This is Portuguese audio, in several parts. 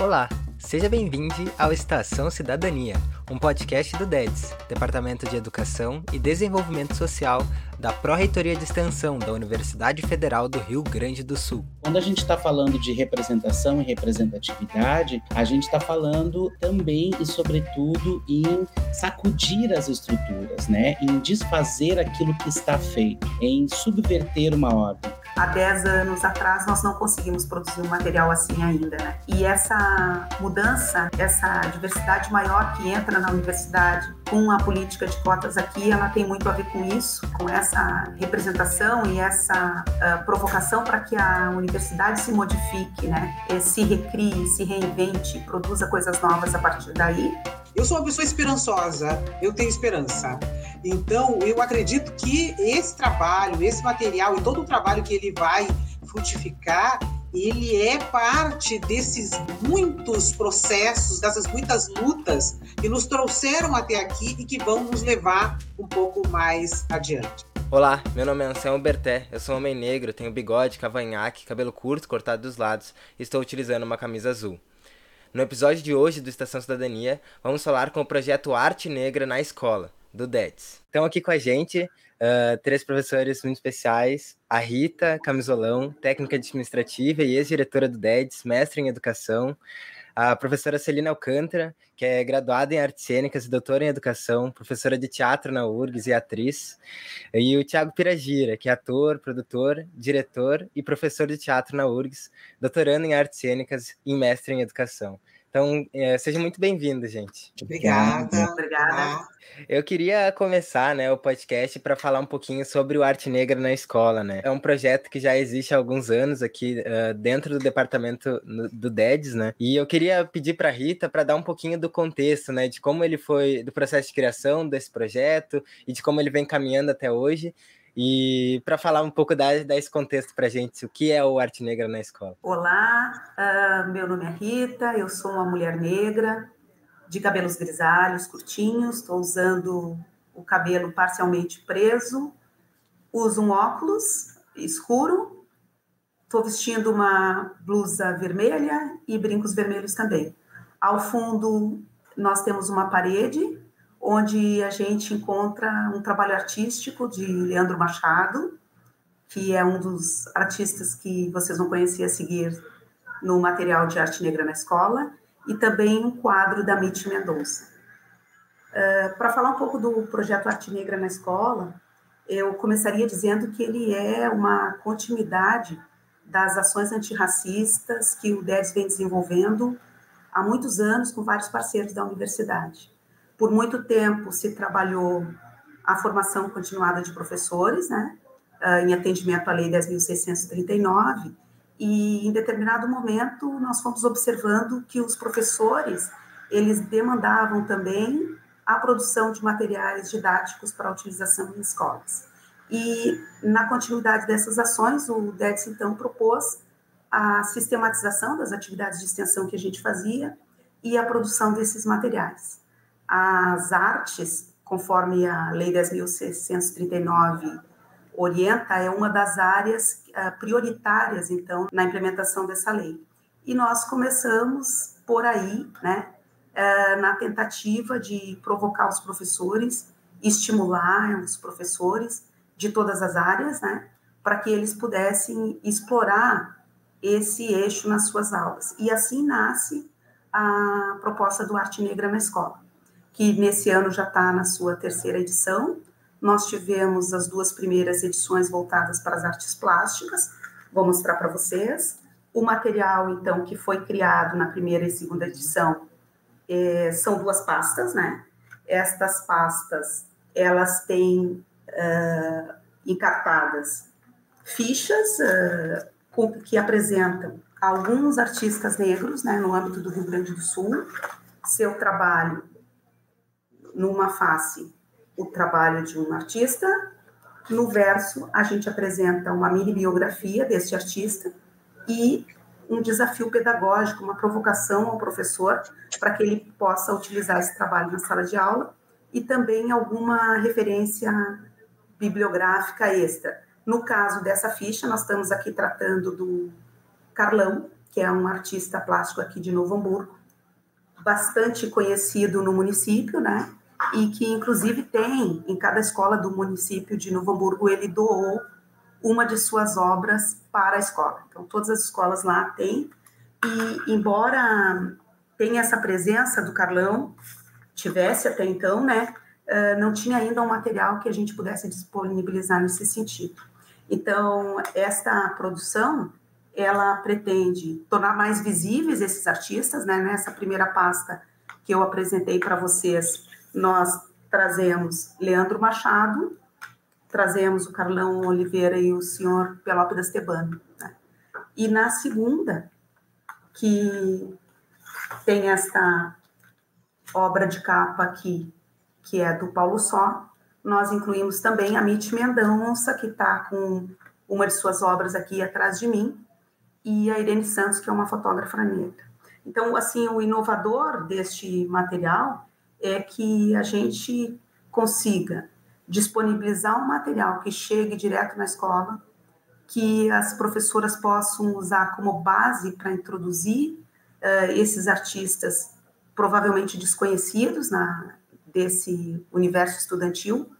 Olá, seja bem-vindo ao Estação Cidadania, um podcast do DEDS, Departamento de Educação e Desenvolvimento Social da Pró-Reitoria de Extensão da Universidade Federal do Rio Grande do Sul. Quando a gente está falando de representação e representatividade, a gente está falando também e, sobretudo, em sacudir as estruturas, né? em desfazer aquilo que está feito, em subverter uma ordem há 10 anos atrás nós não conseguimos produzir um material assim ainda, né? E essa mudança, essa diversidade maior que entra na universidade com a política de cotas aqui, ela tem muito a ver com isso, com essa representação e essa uh, provocação para que a universidade se modifique, né? E se recrie, se reinvente, produza coisas novas a partir daí. Eu sou uma pessoa esperançosa, eu tenho esperança. Então, eu acredito que esse trabalho, esse material e todo o trabalho que ele vai frutificar, ele é parte desses muitos processos, dessas muitas lutas que nos trouxeram até aqui e que vão nos levar um pouco mais adiante. Olá, meu nome é Anselmo Berté, eu sou um homem negro, tenho bigode, cavanhaque, cabelo curto, cortado dos lados e estou utilizando uma camisa azul. No episódio de hoje do Estação Cidadania, vamos falar com o projeto Arte Negra na Escola, do DETS. Estão aqui com a gente uh, três professores muito especiais: a Rita Camisolão, técnica administrativa e ex-diretora do DEDS, mestre em educação. A professora Celina Alcântara, que é graduada em artes cênicas e doutora em educação, professora de teatro na URGS e atriz. E o Tiago Piragira, que é ator, produtor, diretor e professor de teatro na URGS, doutorando em artes cênicas e mestre em educação. Então, é, seja muito bem-vindo, gente. Obrigada. Obrigada. Eu queria começar, né, o podcast para falar um pouquinho sobre o Arte Negra na escola, né? É um projeto que já existe há alguns anos aqui uh, dentro do departamento do DEDS, né? E eu queria pedir para Rita para dar um pouquinho do contexto, né, de como ele foi, do processo de criação desse projeto e de como ele vem caminhando até hoje. E para falar um pouco desse contexto para gente, o que é o Arte Negra na escola? Olá, uh, meu nome é Rita, eu sou uma mulher negra, de cabelos grisalhos, curtinhos, estou usando o cabelo parcialmente preso, uso um óculos escuro, estou vestindo uma blusa vermelha e brincos vermelhos também. Ao fundo, nós temos uma parede onde a gente encontra um trabalho artístico de Leandro Machado, que é um dos artistas que vocês vão conhecer a seguir no material de arte negra na escola, e também um quadro da Mitch Mendonça. Uh, Para falar um pouco do projeto Arte Negra na escola, eu começaria dizendo que ele é uma continuidade das ações antirracistas que o DES vem desenvolvendo há muitos anos com vários parceiros da universidade. Por muito tempo se trabalhou a formação continuada de professores, né, em atendimento à Lei 10.639, e em determinado momento nós fomos observando que os professores eles demandavam também a produção de materiais didáticos para utilização em escolas. E na continuidade dessas ações, o DEDS então propôs a sistematização das atividades de extensão que a gente fazia e a produção desses materiais as artes, conforme a Lei 10.639 orienta, é uma das áreas uh, prioritárias, então, na implementação dessa lei. E nós começamos por aí, né, uh, na tentativa de provocar os professores, estimular os professores de todas as áreas, né, para que eles pudessem explorar esse eixo nas suas aulas. E assim nasce a proposta do Arte Negra na Escola que nesse ano já está na sua terceira edição. Nós tivemos as duas primeiras edições voltadas para as artes plásticas, vou mostrar para vocês. O material, então, que foi criado na primeira e segunda edição é, são duas pastas, né? Estas pastas, elas têm uh, encartadas fichas uh, que apresentam alguns artistas negros, né, no âmbito do Rio Grande do Sul, seu trabalho numa face o trabalho de um artista, no verso a gente apresenta uma mini biografia deste artista e um desafio pedagógico, uma provocação ao professor para que ele possa utilizar esse trabalho na sala de aula e também alguma referência bibliográfica extra. No caso dessa ficha, nós estamos aqui tratando do Carlão, que é um artista plástico aqui de Novo Hamburgo, bastante conhecido no município, né? E que inclusive tem em cada escola do município de Novo Hamburgo ele doou uma de suas obras para a escola. Então todas as escolas lá têm e embora tenha essa presença do Carlão, tivesse até então, né? não tinha ainda um material que a gente pudesse disponibilizar nesse sentido. Então, esta produção, ela pretende tornar mais visíveis esses artistas, né? Nessa primeira pasta que eu apresentei para vocês, nós trazemos Leandro Machado, trazemos o Carlão Oliveira e o senhor Pelópidas Tebano. Né? E na segunda, que tem esta obra de capa aqui, que é do Paulo Só, nós incluímos também a Mitch Mendonça, que está com uma de suas obras aqui atrás de mim, e a Irene Santos, que é uma fotógrafa negra. Então, assim, o inovador deste material é que a gente consiga disponibilizar um material que chegue direto na escola, que as professoras possam usar como base para introduzir uh, esses artistas provavelmente desconhecidos na, desse universo estudantil,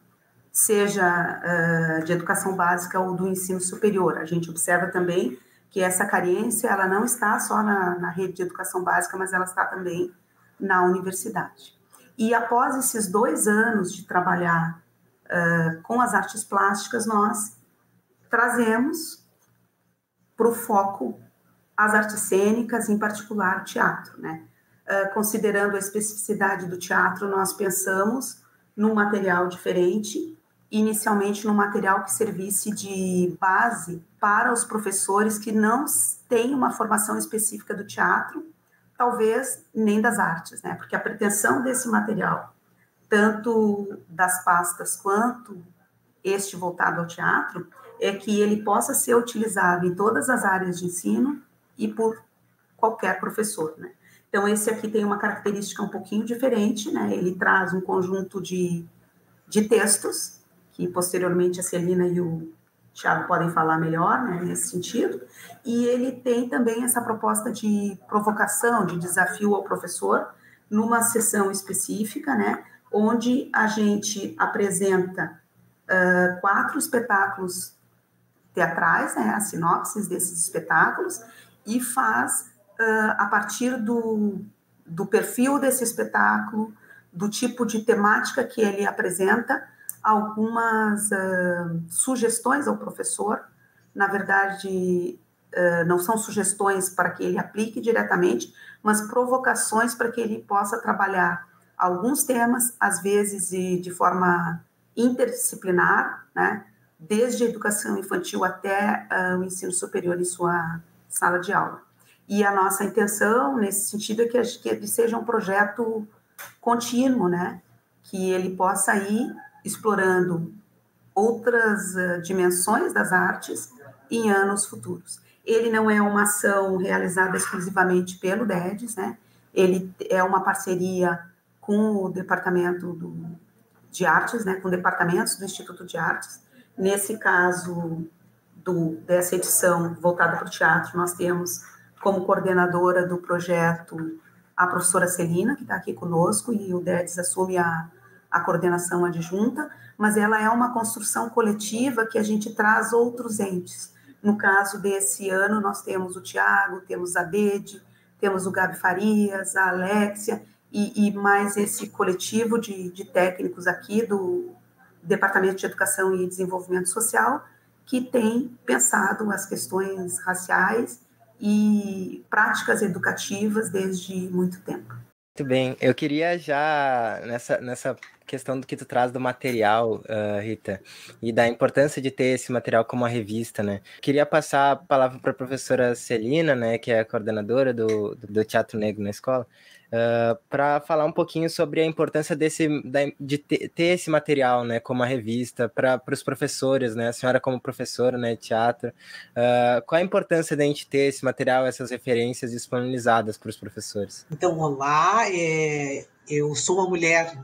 seja uh, de educação básica ou do ensino superior. A gente observa também que essa carência ela não está só na, na rede de educação básica, mas ela está também na universidade. E após esses dois anos de trabalhar uh, com as artes plásticas, nós trazemos para o foco as artes cênicas, em particular teatro, né? Uh, considerando a especificidade do teatro, nós pensamos num material diferente, inicialmente num material que servisse de base para os professores que não têm uma formação específica do teatro, talvez nem das artes, né? Porque a pretensão desse material, tanto das pastas quanto este voltado ao teatro, é que ele possa ser utilizado em todas as áreas de ensino e por qualquer professor, né? Então, esse aqui tem uma característica um pouquinho diferente, né? Ele traz um conjunto de, de textos, que posteriormente a Celina e o Thiago podem falar melhor, né, nesse sentido. E ele tem também essa proposta de provocação, de desafio ao professor, numa sessão específica, né, onde a gente apresenta uh, quatro espetáculos teatrais, né, as sinopses desses espetáculos, e faz uh, a partir do, do perfil desse espetáculo, do tipo de temática que ele apresenta, algumas uh, sugestões ao professor. Na verdade, uh, não são sugestões para que ele aplique diretamente, mas provocações para que ele possa trabalhar alguns temas, às vezes de, de forma interdisciplinar, né? desde a educação infantil até uh, o ensino superior em sua sala de aula. E a nossa intenção, nesse sentido, é que, que ele seja um projeto contínuo, né? Que ele possa ir explorando outras uh, dimensões das artes em anos futuros. Ele não é uma ação realizada exclusivamente pelo DEDES, né? Ele é uma parceria com o Departamento do, de Artes, né? Com departamentos do Instituto de Artes. Nesse caso do, dessa edição voltada para o teatro, nós temos como coordenadora do projeto a professora Celina, que está aqui conosco, e o DEDES assume a, a coordenação adjunta, mas ela é uma construção coletiva que a gente traz outros entes. No caso desse ano, nós temos o Tiago, temos a Bede, temos o Gabi Farias, a Alexia, e, e mais esse coletivo de, de técnicos aqui do Departamento de Educação e Desenvolvimento Social, que tem pensado as questões raciais e práticas educativas desde muito tempo. Muito bem. Eu queria já, nessa, nessa questão do que tu traz do material, uh, Rita, e da importância de ter esse material como uma revista, né? Queria passar a palavra para a professora Celina, né, que é a coordenadora do, do Teatro Negro na escola, uh, ah, para falar um pouquinho sobre a importância desse, de ter, esse material, né, como a revista, para os professores, né, a senhora como professora, né, de teatro, uh, qual a importância da gente ter esse material, essas referências disponibilizadas para os professores? Então, olá, é, eu sou uma mulher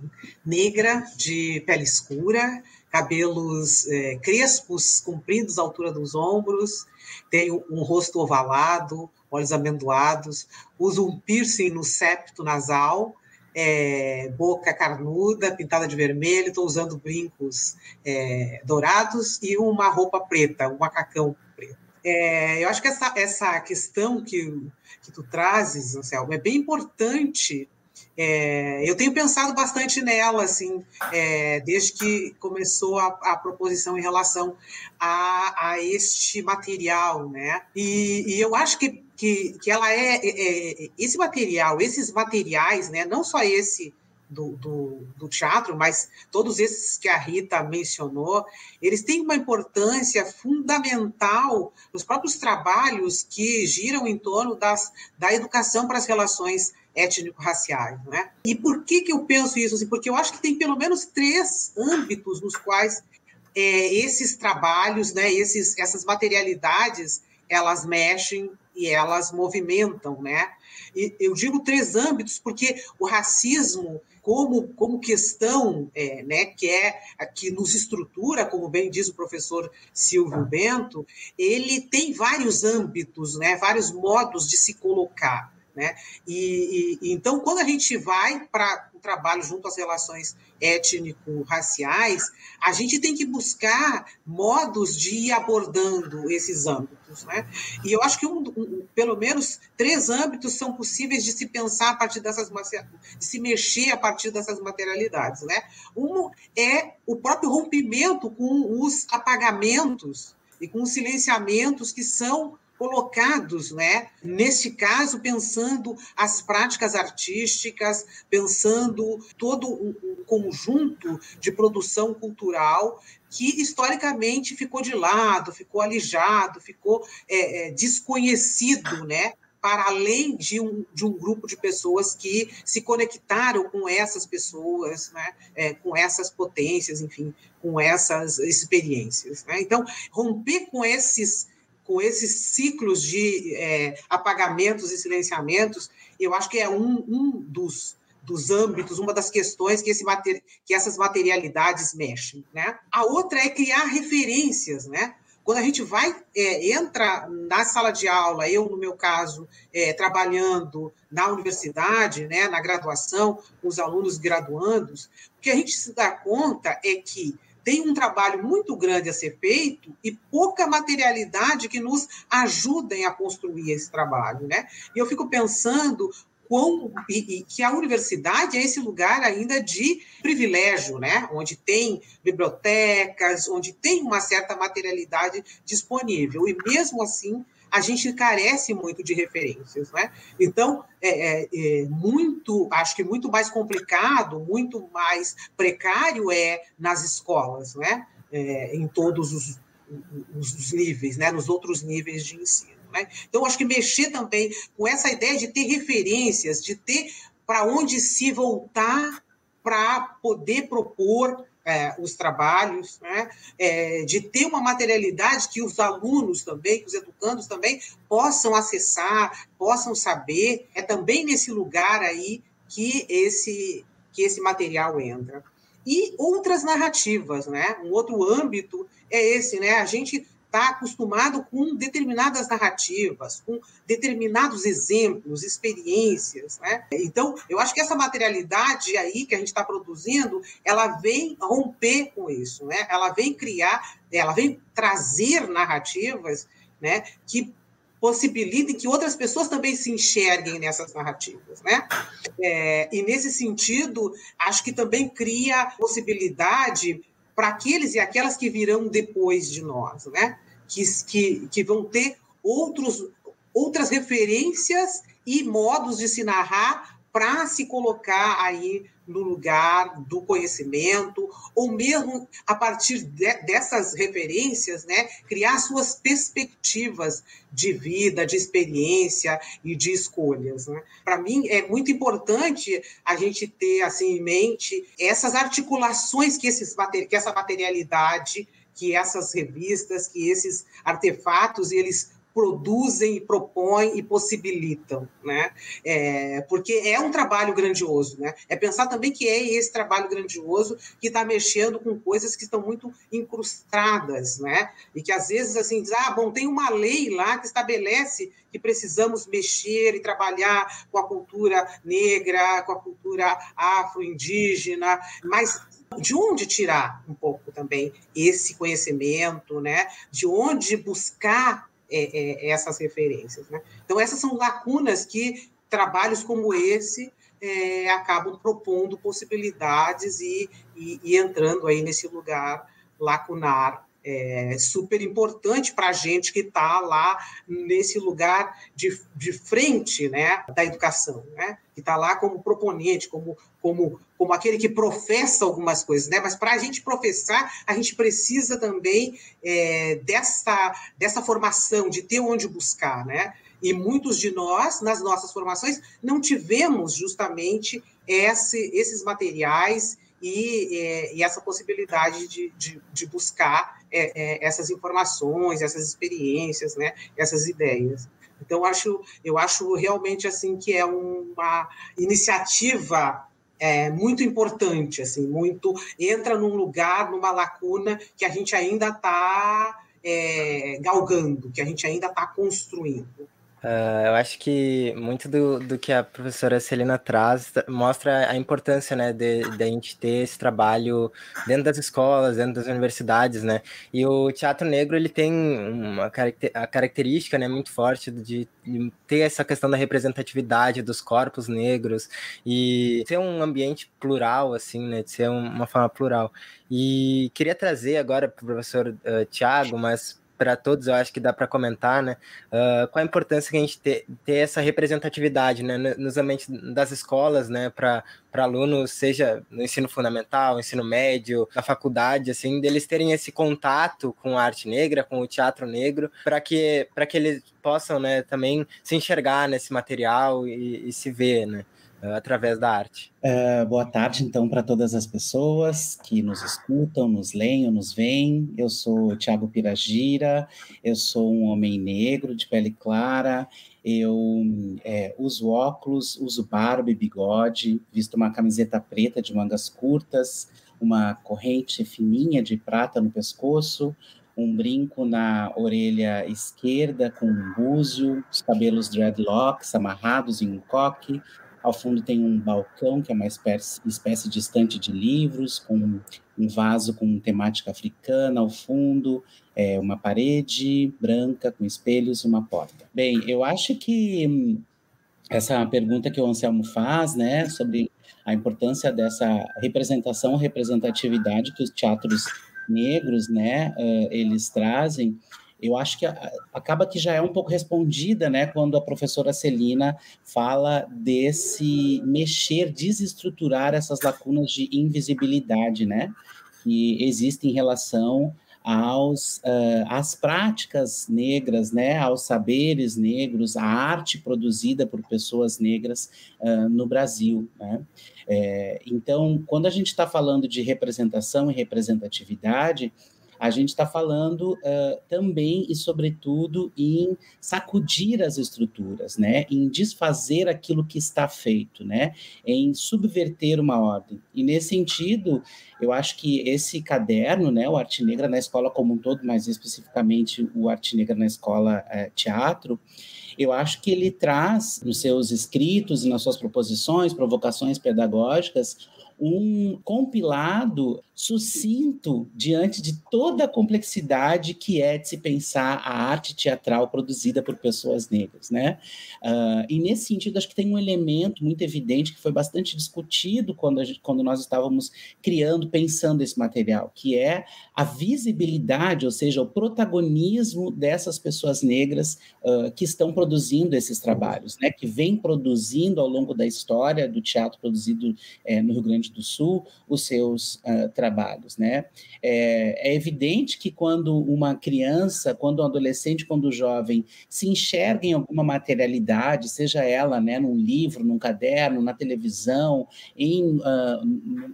negra de pele escura, cabelos é, crespos, compridos à altura dos ombros, tem um rosto ovalado, olhos amendoados, usa um piercing no septo nasal, é, boca carnuda, pintada de vermelho, estou usando brincos é, dourados e uma roupa preta, um macacão preto. É, eu acho que essa, essa questão que, que tu trazes, Anselmo, é bem importante é, eu tenho pensado bastante nela, assim, é, desde que começou a, a, proposição em relação a, a este material, né? E, e eu acho que, que, que ela é, é, é, esse material, esses materiais, né? Não só esse do, do, do, teatro, mas todos esses que a Rita mencionou, eles têm uma importância fundamental nos próprios trabalhos que giram em torno das, da educação para as relações étnico-raciais. Né? E por que, que eu penso isso? Assim, porque eu acho que tem pelo menos três âmbitos nos quais é, esses trabalhos, né, esses, essas materialidades, elas mexem e elas movimentam. Né? E eu digo três âmbitos porque o racismo como, como questão é, né, que é que nos estrutura, como bem diz o professor Silvio Bento, ele tem vários âmbitos, né, vários modos de se colocar. Né? E, e, então, quando a gente vai para o trabalho junto às relações étnico-raciais, a gente tem que buscar modos de ir abordando esses âmbitos. Né? E eu acho que um, um, pelo menos três âmbitos são possíveis de se pensar a partir dessas de se mexer a partir dessas materialidades. Né? Um é o próprio rompimento com os apagamentos e com os silenciamentos que são colocados, né? Nesse caso, pensando as práticas artísticas, pensando todo um conjunto de produção cultural que historicamente ficou de lado, ficou alijado, ficou é, é, desconhecido, né? Para além de um, de um grupo de pessoas que se conectaram com essas pessoas, né? É, com essas potências, enfim, com essas experiências. Né? Então, romper com esses com esses ciclos de é, apagamentos e silenciamentos, eu acho que é um, um dos, dos âmbitos, uma das questões que, esse que essas materialidades mexem. Né? A outra é criar referências, né? Quando a gente vai, é, entra na sala de aula, eu, no meu caso, é, trabalhando na universidade, né, na graduação, com os alunos graduandos, o que a gente se dá conta é que tem um trabalho muito grande a ser feito e pouca materialidade que nos ajudem a construir esse trabalho, né? E eu fico pensando quão, e, e, que a universidade é esse lugar ainda de privilégio, né? onde tem bibliotecas, onde tem uma certa materialidade disponível. E mesmo assim, a gente carece muito de referências, né? Então, é, é, é, muito, acho que muito mais complicado, muito mais precário é nas escolas, né? É, em todos os, os, níveis, né? Nos outros níveis de ensino. Né? Então, acho que mexer também com essa ideia de ter referências, de ter para onde se voltar para poder propor é, os trabalhos, né? é, de ter uma materialidade que os alunos também, que os educandos também possam acessar, possam saber. É também nesse lugar aí que esse, que esse material entra. E outras narrativas, né? Um outro âmbito é esse, né? A gente está acostumado com determinadas narrativas, com determinados exemplos, experiências. Né? Então, eu acho que essa materialidade aí que a gente está produzindo, ela vem romper com isso, né? ela vem criar, ela vem trazer narrativas né, que possibilitem que outras pessoas também se enxerguem nessas narrativas, né? É, e nesse sentido, acho que também cria possibilidade para aqueles e aquelas que virão depois de nós, né? Que, que, que vão ter outros, outras referências e modos de se narrar para se colocar aí no lugar do conhecimento, ou mesmo a partir de, dessas referências, né, criar suas perspectivas de vida, de experiência e de escolhas. Né? Para mim é muito importante a gente ter assim em mente essas articulações que, esses, que essa materialidade que essas revistas, que esses artefatos, eles produzem, propõem e possibilitam, né? É, porque é um trabalho grandioso, né? É pensar também que é esse trabalho grandioso que está mexendo com coisas que estão muito incrustadas, né? E que às vezes assim diz, ah, bom, tem uma lei lá que estabelece que precisamos mexer e trabalhar com a cultura negra, com a cultura afro-indígena, mas de onde tirar um pouco também esse conhecimento, né? De onde buscar é, é, essas referências, né? Então essas são lacunas que trabalhos como esse é, acabam propondo possibilidades e, e, e entrando aí nesse lugar lacunar é super importante para a gente que está lá nesse lugar de, de frente né, da educação, né, que está lá como proponente, como, como, como aquele que professa algumas coisas. Né, mas para a gente professar, a gente precisa também é, dessa, dessa formação, de ter onde buscar. Né? E muitos de nós, nas nossas formações, não tivemos justamente esse, esses materiais e, e essa possibilidade de, de, de buscar é, é, essas informações, essas experiências, né, essas ideias. Então, acho, eu acho realmente assim que é uma iniciativa é, muito importante, assim, muito entra num lugar, numa lacuna que a gente ainda está é, galgando, que a gente ainda está construindo. Uh, eu acho que muito do, do que a professora Celina traz mostra a importância, né, de, de a gente ter esse trabalho dentro das escolas, dentro das universidades, né, e o teatro negro, ele tem uma caracter, a característica, né, muito forte de, de, ter essa questão da representatividade dos corpos negros e ser um ambiente plural, assim, né, de ser uma forma plural. E queria trazer agora para o professor uh, Tiago, mas para todos, eu acho que dá para comentar, né? Uh, qual a importância que a gente ter, ter essa representatividade, né, nos ambientes das escolas, né, para alunos, seja no ensino fundamental, ensino médio, na faculdade, assim, deles terem esse contato com a arte negra, com o teatro negro, para que, que eles possam, né, também se enxergar nesse material e, e se ver, né? Através da arte. Uh, boa tarde, então, para todas as pessoas que nos escutam, nos leem ou nos veem. Eu sou Tiago Piragira, eu sou um homem negro de pele clara, eu é, uso óculos, uso barba e bigode, visto uma camiseta preta de mangas curtas, uma corrente fininha de prata no pescoço, um brinco na orelha esquerda com um búzio, os cabelos dreadlocks amarrados em um coque, ao fundo tem um balcão, que é uma espécie, de estante de livros, com um vaso com temática africana ao fundo, é, uma parede branca com espelhos e uma porta. Bem, eu acho que hum, essa pergunta que o Anselmo faz, né, sobre a importância dessa representação, representatividade que os teatros negros, né, uh, eles trazem, eu acho que acaba que já é um pouco respondida, né, quando a professora Celina fala desse mexer, desestruturar essas lacunas de invisibilidade, né, que existem em relação aos, uh, às práticas negras, né, aos saberes negros, à arte produzida por pessoas negras uh, no Brasil. Né? É, então, quando a gente está falando de representação e representatividade, a gente está falando uh, também e, sobretudo, em sacudir as estruturas, né? em desfazer aquilo que está feito, né? em subverter uma ordem. E, nesse sentido, eu acho que esse caderno, né, o Arte Negra na escola como um todo, mais especificamente o Arte Negra na escola uh, teatro, eu acho que ele traz nos seus escritos e nas suas proposições, provocações pedagógicas, um compilado sucinto diante de toda a complexidade que é de se pensar a arte teatral produzida por pessoas negras, né? Uh, e nesse sentido, acho que tem um elemento muito evidente que foi bastante discutido quando, gente, quando nós estávamos criando, pensando esse material, que é a visibilidade, ou seja, o protagonismo dessas pessoas negras uh, que estão produzindo esses trabalhos, né? Que vem produzindo ao longo da história do teatro produzido eh, no Rio Grande do Sul os seus uh, trabalhos trabalhos, né? É, é, evidente que quando uma criança, quando um adolescente, quando um jovem se enxerga em alguma materialidade, seja ela, né, num livro, num caderno, na televisão, em, uh,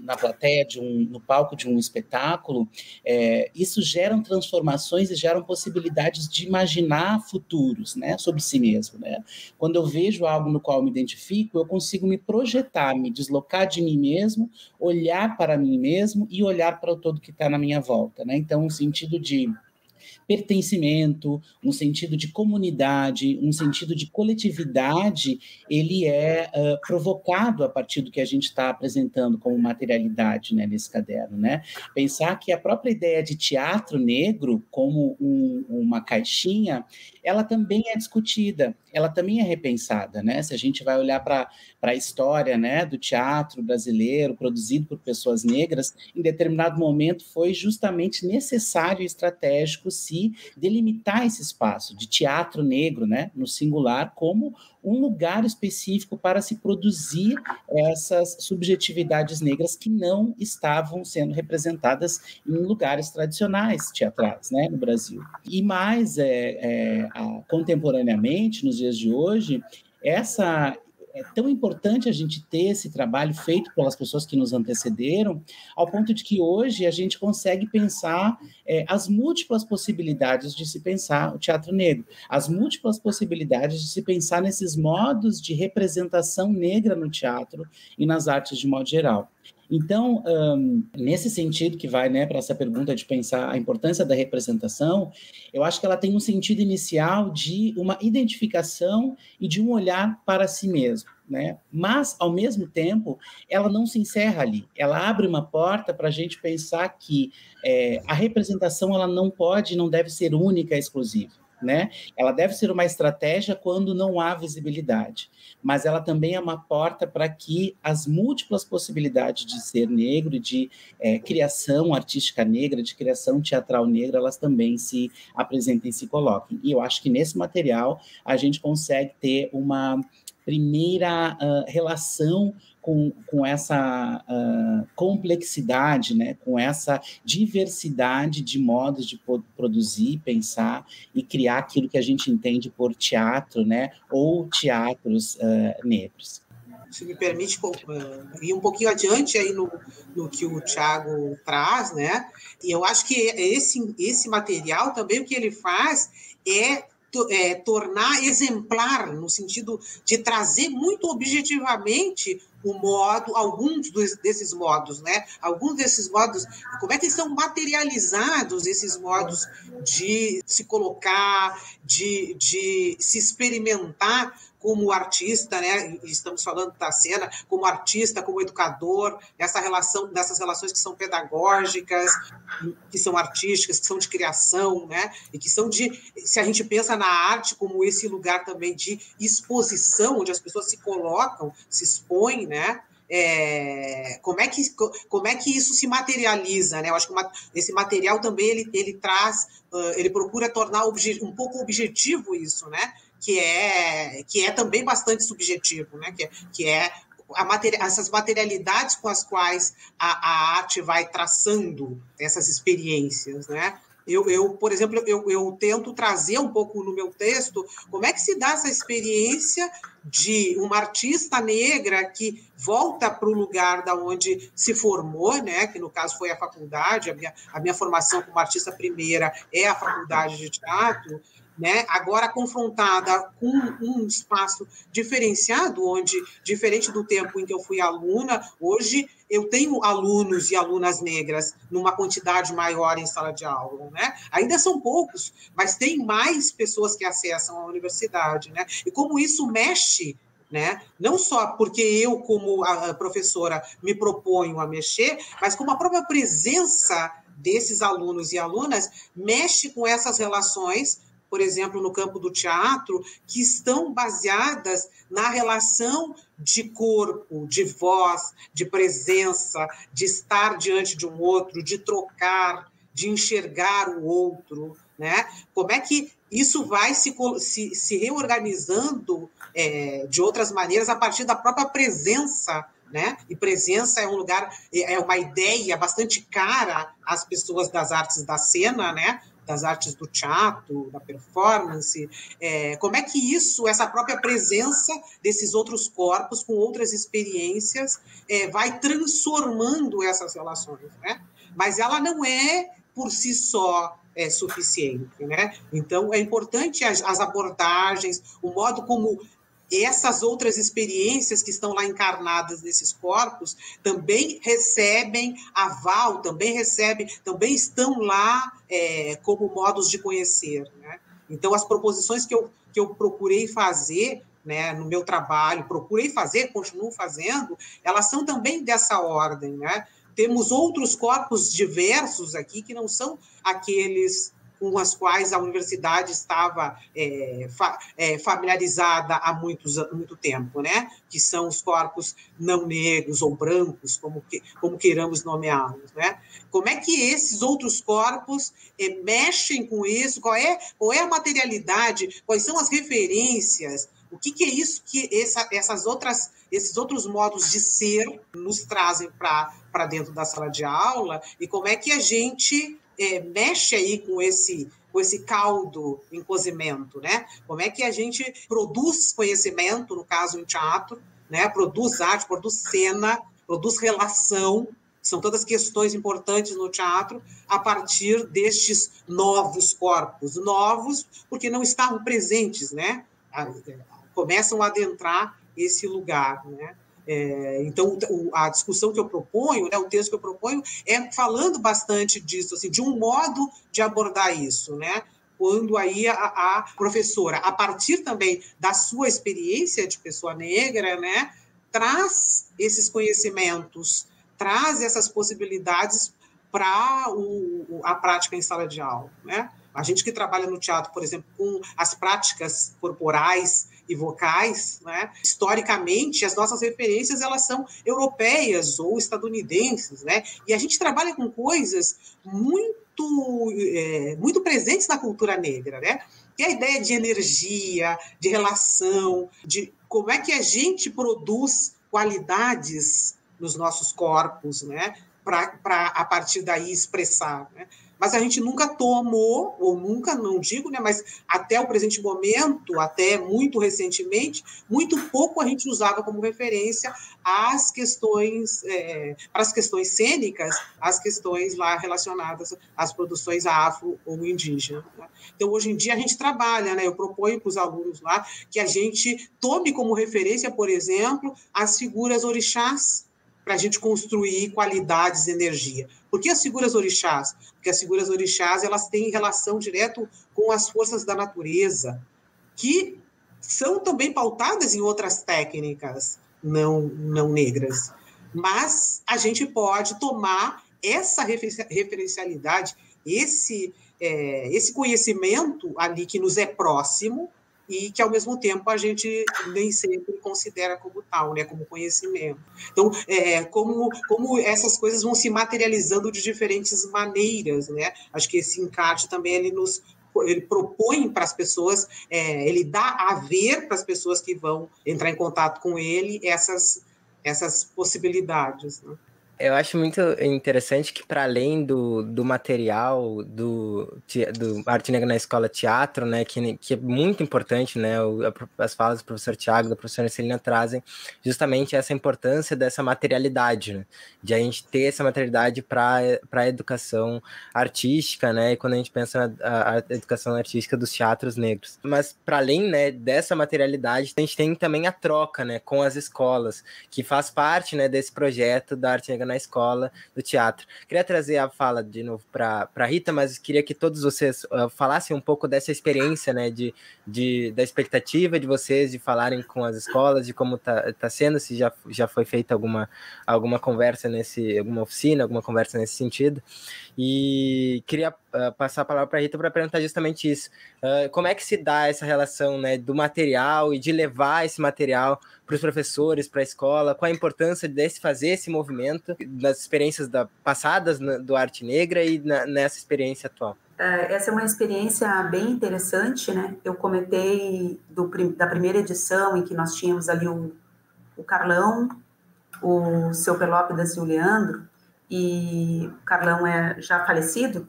na plateia de um, no palco de um espetáculo, é, isso geram transformações e geram possibilidades de imaginar futuros, né, sobre si mesmo, né? Quando eu vejo algo no qual me identifico, eu consigo me projetar, me deslocar de mim mesmo, olhar para mim mesmo e olhar para o todo que está na minha volta, né? Então, um sentido de pertencimento, um sentido de comunidade, um sentido de coletividade, ele é uh, provocado a partir do que a gente está apresentando como materialidade né, nesse caderno. Né? Pensar que a própria ideia de teatro negro como um, uma caixinha, ela também é discutida, ela também é repensada. Né? Se a gente vai olhar para a história né, do teatro brasileiro produzido por pessoas negras, em determinado momento foi justamente necessário e estratégico se delimitar esse espaço de teatro negro, né, no singular, como um lugar específico para se produzir essas subjetividades negras que não estavam sendo representadas em lugares tradicionais teatrais, né, no Brasil. E mais, é, é, a, contemporaneamente, nos dias de hoje, essa é tão importante a gente ter esse trabalho feito pelas pessoas que nos antecederam, ao ponto de que hoje a gente consegue pensar é, as múltiplas possibilidades de se pensar o teatro negro, as múltiplas possibilidades de se pensar nesses modos de representação negra no teatro e nas artes de modo geral. Então, um, nesse sentido que vai né, para essa pergunta de pensar a importância da representação, eu acho que ela tem um sentido inicial de uma identificação e de um olhar para si mesmo. Né? Mas, ao mesmo tempo, ela não se encerra ali. Ela abre uma porta para a gente pensar que é, a representação ela não pode, não deve ser única e exclusiva né? Ela deve ser uma estratégia quando não há visibilidade, mas ela também é uma porta para que as múltiplas possibilidades de ser negro, de é, criação artística negra, de criação teatral negra, elas também se apresentem e se coloquem. E eu acho que nesse material a gente consegue ter uma primeira uh, relação com, com essa uh, complexidade, né, com essa diversidade de modos de produzir, pensar e criar aquilo que a gente entende por teatro, né, ou teatros uh, negros. Se me permite ir um pouquinho adiante aí no, no que o Tiago traz, né? E eu acho que esse, esse material também o que ele faz é é, tornar exemplar, no sentido de trazer muito objetivamente o modo, alguns dos, desses modos, né? Alguns desses modos, como é que são materializados esses modos de se colocar, de, de se experimentar como artista, né? Estamos falando da cena como artista, como educador, essa relação, dessas relações que são pedagógicas, que são artísticas, que são de criação, né? E que são de, se a gente pensa na arte como esse lugar também de exposição, onde as pessoas se colocam, se expõem, né? É, como, é que, como é que isso se materializa, né? Eu acho que esse material também ele, ele traz, uh, ele procura tornar um pouco objetivo isso, né? Que é, que é também bastante subjetivo, né? que, é, que é a essas materialidades com as quais a, a, arte vai traçando essas experiências, né? Eu, eu por exemplo, eu, eu tento trazer um pouco no meu texto como é que se dá essa experiência de uma artista negra que volta para o lugar da onde se formou, né? Que no caso foi a faculdade, a minha, a minha formação como artista primeira é a faculdade de teatro, né? Agora confrontada com um espaço diferenciado, onde, diferente do tempo em que eu fui aluna, hoje eu tenho alunos e alunas negras numa quantidade maior em sala de aula, né? Ainda são poucos, mas tem mais pessoas que acessam a universidade, né? E como isso mexe né? Não só porque eu, como a professora, me proponho a mexer, mas como a própria presença desses alunos e alunas mexe com essas relações por exemplo, no campo do teatro, que estão baseadas na relação de corpo, de voz, de presença, de estar diante de um outro, de trocar, de enxergar o outro, né? Como é que isso vai se, se, se reorganizando é, de outras maneiras a partir da própria presença né? E presença é um lugar, é uma ideia bastante cara às pessoas das artes da cena, né? Das artes do teatro, da performance, é, como é que isso, essa própria presença desses outros corpos com outras experiências, é, vai transformando essas relações, né? Mas ela não é por si só é suficiente, né? Então é importante as, as abordagens, o modo como essas outras experiências que estão lá encarnadas nesses corpos também recebem aval, também recebem, também estão lá é, como modos de conhecer. Né? Então, as proposições que eu, que eu procurei fazer né, no meu trabalho, procurei fazer, continuo fazendo, elas são também dessa ordem. Né? Temos outros corpos diversos aqui que não são aqueles com as quais a universidade estava é, fa, é, familiarizada há muitos, muito tempo, né? que são os corpos não negros ou brancos, como, que, como queiramos nomeá-los. Né? Como é que esses outros corpos é, mexem com isso? Qual é, qual é a materialidade? Quais são as referências? O que, que é isso que essa, essas outras, esses outros modos de ser nos trazem para dentro da sala de aula? E como é que a gente é, mexe aí com esse com esse caldo em cozimento, né? Como é que a gente produz conhecimento, no caso em teatro, né? Produz arte, produz cena, produz relação, são todas questões importantes no teatro a partir destes novos corpos, novos porque não estavam presentes, né? Começam a adentrar esse lugar, né? É, então, a discussão que eu proponho, né, o texto que eu proponho, é falando bastante disso, assim, de um modo de abordar isso, né? Quando aí a, a professora, a partir também da sua experiência de pessoa negra, né, traz esses conhecimentos, traz essas possibilidades para a prática em sala de aula, né? A gente que trabalha no teatro, por exemplo, com as práticas corporais e vocais, né? historicamente, as nossas referências elas são europeias ou estadunidenses, né? E a gente trabalha com coisas muito, é, muito presentes na cultura negra, né? Que é a ideia de energia, de relação, de como é que a gente produz qualidades nos nossos corpos, né? Para a partir daí expressar. Né? Mas a gente nunca tomou, ou nunca, não digo, né, mas até o presente momento, até muito recentemente, muito pouco a gente usava como referência as questões, é, para as questões cênicas, as questões lá relacionadas às produções afro ou indígenas. Né? Então, hoje em dia, a gente trabalha, né, eu proponho para os alunos lá que a gente tome como referência, por exemplo, as figuras orixás, para a gente construir qualidades de energia. Por que as figuras orixás? Porque as figuras orixás elas têm relação direto com as forças da natureza, que são também pautadas em outras técnicas não, não negras. Mas a gente pode tomar essa referencialidade, esse, é, esse conhecimento ali que nos é próximo, e que, ao mesmo tempo, a gente nem sempre considera como tal, né, como conhecimento. Então, é, como, como essas coisas vão se materializando de diferentes maneiras, né? Acho que esse encarte também ele nos ele propõe para as pessoas, é, ele dá a ver para as pessoas que vão entrar em contato com ele essas, essas possibilidades. Né? Eu acho muito interessante que, para além do, do material do, do Arte Negra na Escola Teatro, né, que, que é muito importante, né, as falas do professor Tiago, da professora Celina trazem justamente essa importância dessa materialidade, né, de a gente ter essa materialidade para a educação artística, né, e quando a gente pensa na a educação artística dos teatros negros. Mas, para além né, dessa materialidade, a gente tem também a troca né, com as escolas, que faz parte né, desse projeto da Arte Negra na escola do teatro. Queria trazer a fala de novo para Rita, mas queria que todos vocês uh, falassem um pouco dessa experiência, né, de, de, da expectativa de vocês de falarem com as escolas, de como tá, tá sendo, se já, já foi feita alguma, alguma conversa nesse, alguma oficina, alguma conversa nesse sentido. E queria uh, passar a palavra para a Rita para perguntar justamente isso. Uh, como é que se dá essa relação né, do material e de levar esse material para os professores, para a escola? Qual a importância de fazer esse movimento nas experiências da, passadas na, do Arte Negra e na, nessa experiência atual? É, essa é uma experiência bem interessante, né? Eu comentei do, da primeira edição em que nós tínhamos ali o, o Carlão, o seu Pelópidas e o Leandro, e o Carlão é já falecido,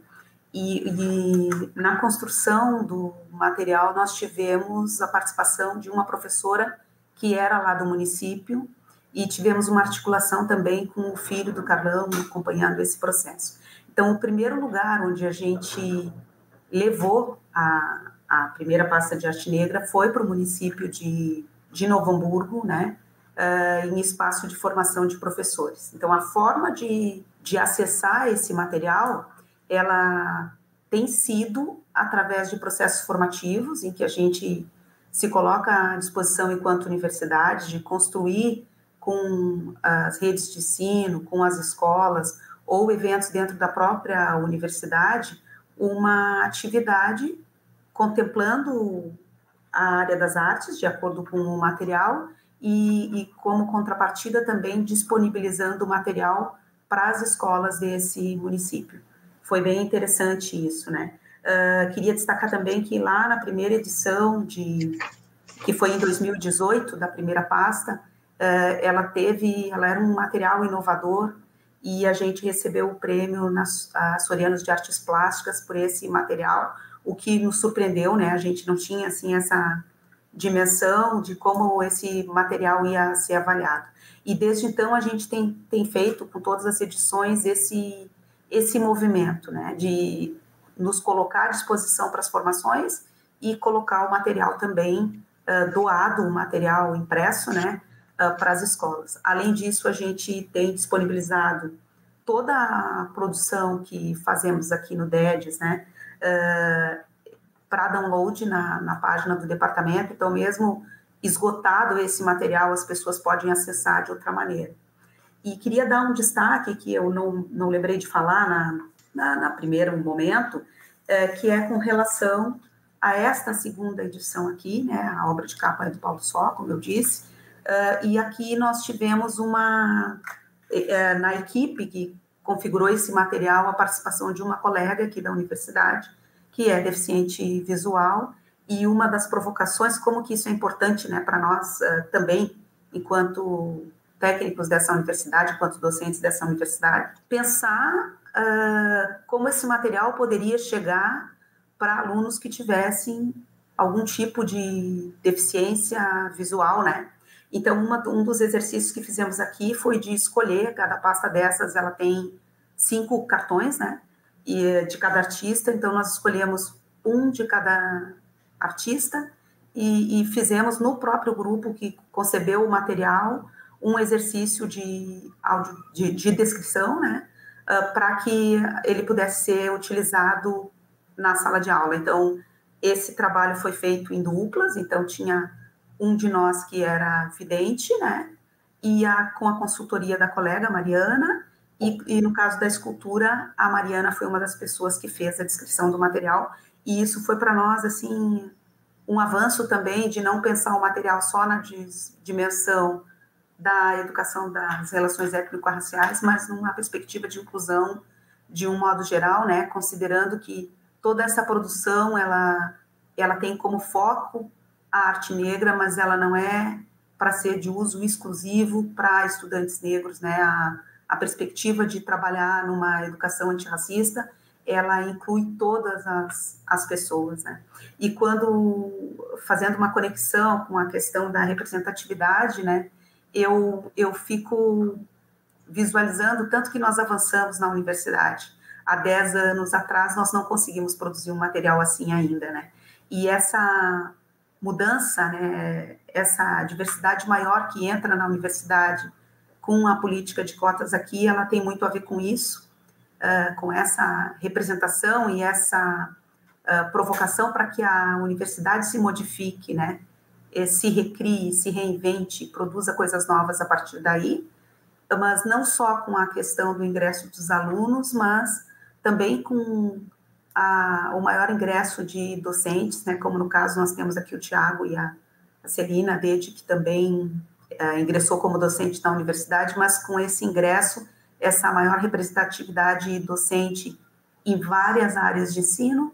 e, e, na construção do material nós tivemos a participação de uma professora que era lá do município e tivemos uma articulação também com o filho do Carlão acompanhando esse processo. Então, o primeiro lugar onde a gente levou a, a primeira pasta de arte negra foi para o município de, de Novo Hamburgo, né, uh, em espaço de formação de professores. Então, a forma de, de acessar esse material, ela tem sido através de processos formativos, em que a gente se coloca à disposição enquanto universidade de construir com as redes de ensino, com as escolas ou eventos dentro da própria universidade, uma atividade contemplando a área das artes, de acordo com o material, e, e como contrapartida também disponibilizando o material para as escolas desse município. Foi bem interessante isso, né? Uh, queria destacar também que lá na primeira edição de que foi em 2018 da primeira pasta, uh, ela teve, ela era um material inovador e a gente recebeu o prêmio nas Sorianos de Artes Plásticas por esse material, o que nos surpreendeu, né? A gente não tinha assim essa dimensão de como esse material ia ser avaliado. E desde então a gente tem, tem feito com todas as edições esse esse movimento, né, de nos colocar à disposição para as formações e colocar o material também uh, doado, o material impresso, né, uh, para as escolas. Além disso, a gente tem disponibilizado toda a produção que fazemos aqui no DEDES, né, uh, para download na, na página do departamento, então mesmo esgotado esse material, as pessoas podem acessar de outra maneira. E queria dar um destaque que eu não, não lembrei de falar na, na, na primeiro momento, é, que é com relação a esta segunda edição aqui, né, a obra de capa é do Paulo Só, como eu disse, uh, e aqui nós tivemos uma, uh, na equipe que configurou esse material, a participação de uma colega aqui da universidade, que é deficiente visual, e uma das provocações, como que isso é importante né, para nós uh, também, enquanto técnicos dessa universidade, quanto docentes dessa universidade, pensar uh, como esse material poderia chegar para alunos que tivessem algum tipo de deficiência visual, né? Então, uma, um dos exercícios que fizemos aqui foi de escolher, cada pasta dessas, ela tem cinco cartões, né? E, de cada artista, então nós escolhemos um de cada artista e, e fizemos no próprio grupo que concebeu o material um exercício de, de, de descrição, né, uh, para que ele pudesse ser utilizado na sala de aula. Então, esse trabalho foi feito em duplas, então tinha um de nós que era vidente, né, e a, com a consultoria da colega Mariana, e, e, no caso da escultura, a Mariana foi uma das pessoas que fez a descrição do material, e isso foi para nós, assim, um avanço também de não pensar o material só na dimensão da educação das relações étnico-raciais, mas numa perspectiva de inclusão de um modo geral, né, considerando que toda essa produção ela ela tem como foco a arte negra, mas ela não é para ser de uso exclusivo para estudantes negros, né? A, a perspectiva de trabalhar numa educação antirracista, ela inclui todas as, as pessoas, né? E quando fazendo uma conexão com a questão da representatividade, né? eu, eu fico visualizando tanto que nós avançamos na universidade. Há 10 anos atrás, nós não conseguimos produzir um material assim ainda, né? E essa mudança, né, essa diversidade maior que entra na universidade com a política de cotas aqui, ela tem muito a ver com isso, uh, com essa representação e essa uh, provocação para que a universidade se modifique, né? Eh, se recrie, se reinvente, produza coisas novas a partir daí, mas não só com a questão do ingresso dos alunos, mas também com a, o maior ingresso de docentes, né, como no caso nós temos aqui o Tiago e a, a Celina Dede, que também é, ingressou como docente na universidade, mas com esse ingresso, essa maior representatividade docente em várias áreas de ensino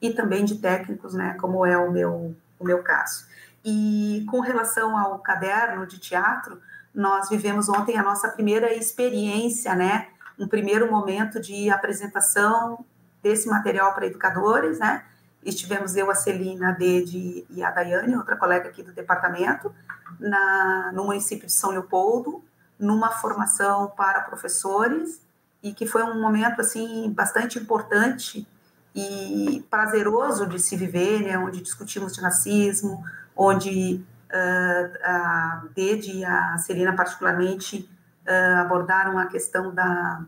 e também de técnicos, né, como é o meu, o meu caso. E com relação ao caderno de teatro, nós vivemos ontem a nossa primeira experiência, né? Um primeiro momento de apresentação desse material para educadores, né? Estivemos eu, a Celina, a Dede e a Daiane, outra colega aqui do departamento, na, no município de São Leopoldo, numa formação para professores, e que foi um momento, assim, bastante importante e prazeroso de se viver, né? Onde discutimos de racismo, onde uh, a Dede e a Celina, particularmente, uh, abordaram a questão da,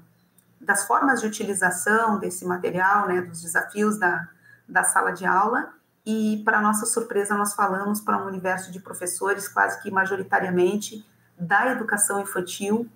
das formas de utilização desse material, né, dos desafios da, da sala de aula, e, para nossa surpresa, nós falamos para um universo de professores, quase que majoritariamente, da educação infantil,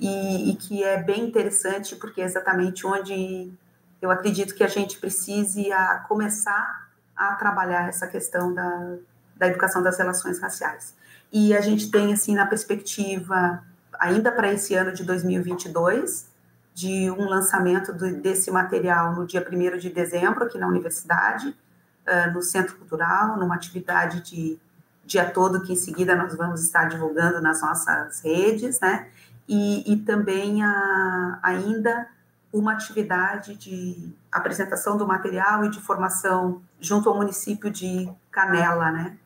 e, e que é bem interessante, porque é exatamente onde eu acredito que a gente precise a começar a trabalhar essa questão da, da educação das relações raciais. E a gente tem, assim, na perspectiva, ainda para esse ano de 2022, de um lançamento do, desse material no dia 1 de dezembro, aqui na universidade, uh, no Centro Cultural, numa atividade de dia todo, que em seguida nós vamos estar divulgando nas nossas redes, né? E, e também a, ainda uma atividade de apresentação do material e de formação junto ao município de Canela, né?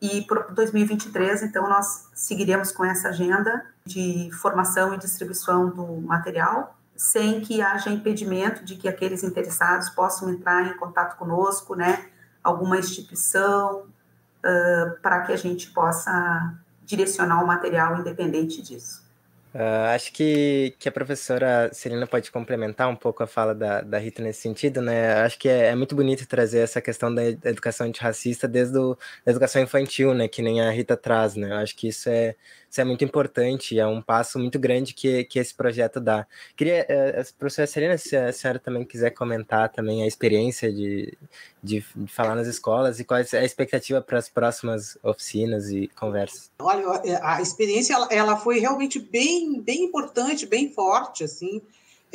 E para 2023, então, nós seguiremos com essa agenda de formação e distribuição do material, sem que haja impedimento de que aqueles interessados possam entrar em contato conosco, né? Alguma instituição, uh, para que a gente possa direcionar o material independente disso. Uh, acho que, que a professora Celina pode complementar um pouco a fala da, da Rita nesse sentido, né? Acho que é, é muito bonito trazer essa questão da educação antirracista desde a educação infantil, né? Que nem a Rita traz, né? Acho que isso é, isso é muito importante, é um passo muito grande que, que esse projeto dá. Queria, uh, professora Celina, se a senhora também quiser comentar também a experiência de, de, de falar nas escolas e qual é a expectativa para as próximas oficinas e conversas. Olha, a experiência ela, ela foi realmente bem, bem importante, bem forte, assim,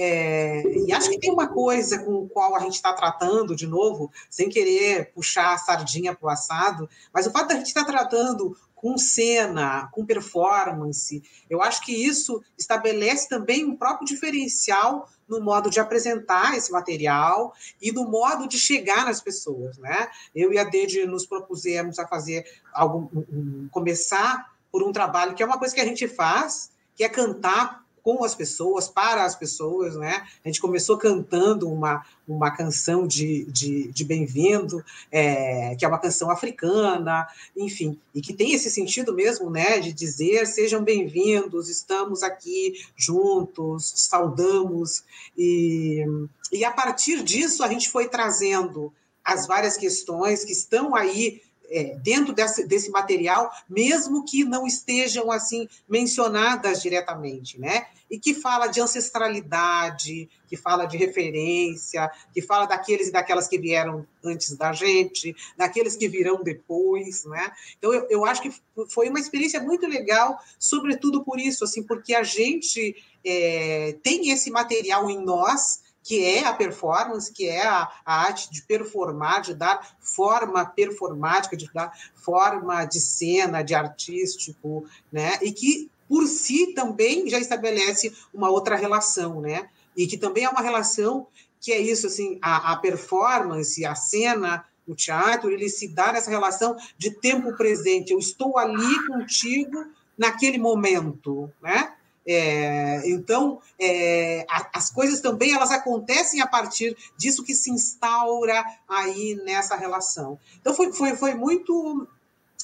é, e acho que tem uma coisa com a qual a gente está tratando, de novo, sem querer puxar a sardinha para o assado, mas o fato da gente estar tá tratando com cena, com performance. Eu acho que isso estabelece também um próprio diferencial no modo de apresentar esse material e no modo de chegar nas pessoas, né? Eu e a Dede nos propusemos a fazer algo, um, começar por um trabalho que é uma coisa que a gente faz, que é cantar com as pessoas, para as pessoas, né? A gente começou cantando uma, uma canção de, de, de bem-vindo, é, que é uma canção africana, enfim, e que tem esse sentido mesmo, né, de dizer sejam bem-vindos, estamos aqui juntos, saudamos, e, e a partir disso a gente foi trazendo as várias questões que estão aí é, dentro desse, desse material, mesmo que não estejam assim mencionadas diretamente, né? E que fala de ancestralidade, que fala de referência, que fala daqueles e daquelas que vieram antes da gente, daqueles que virão depois, né? Então eu, eu acho que foi uma experiência muito legal, sobretudo por isso, assim, porque a gente é, tem esse material em nós que é a performance, que é a, a, arte de performar, de dar forma performática, de dar forma de cena, de artístico, né? E que por si também já estabelece uma outra relação, né? E que também é uma relação que é isso, assim, a, a performance, a cena, o teatro, ele se dá nessa relação de tempo presente. Eu estou ali contigo naquele momento, né? É, então, é, a, as coisas também elas acontecem a partir disso que se instaura aí nessa relação. Então, foi, foi, foi muito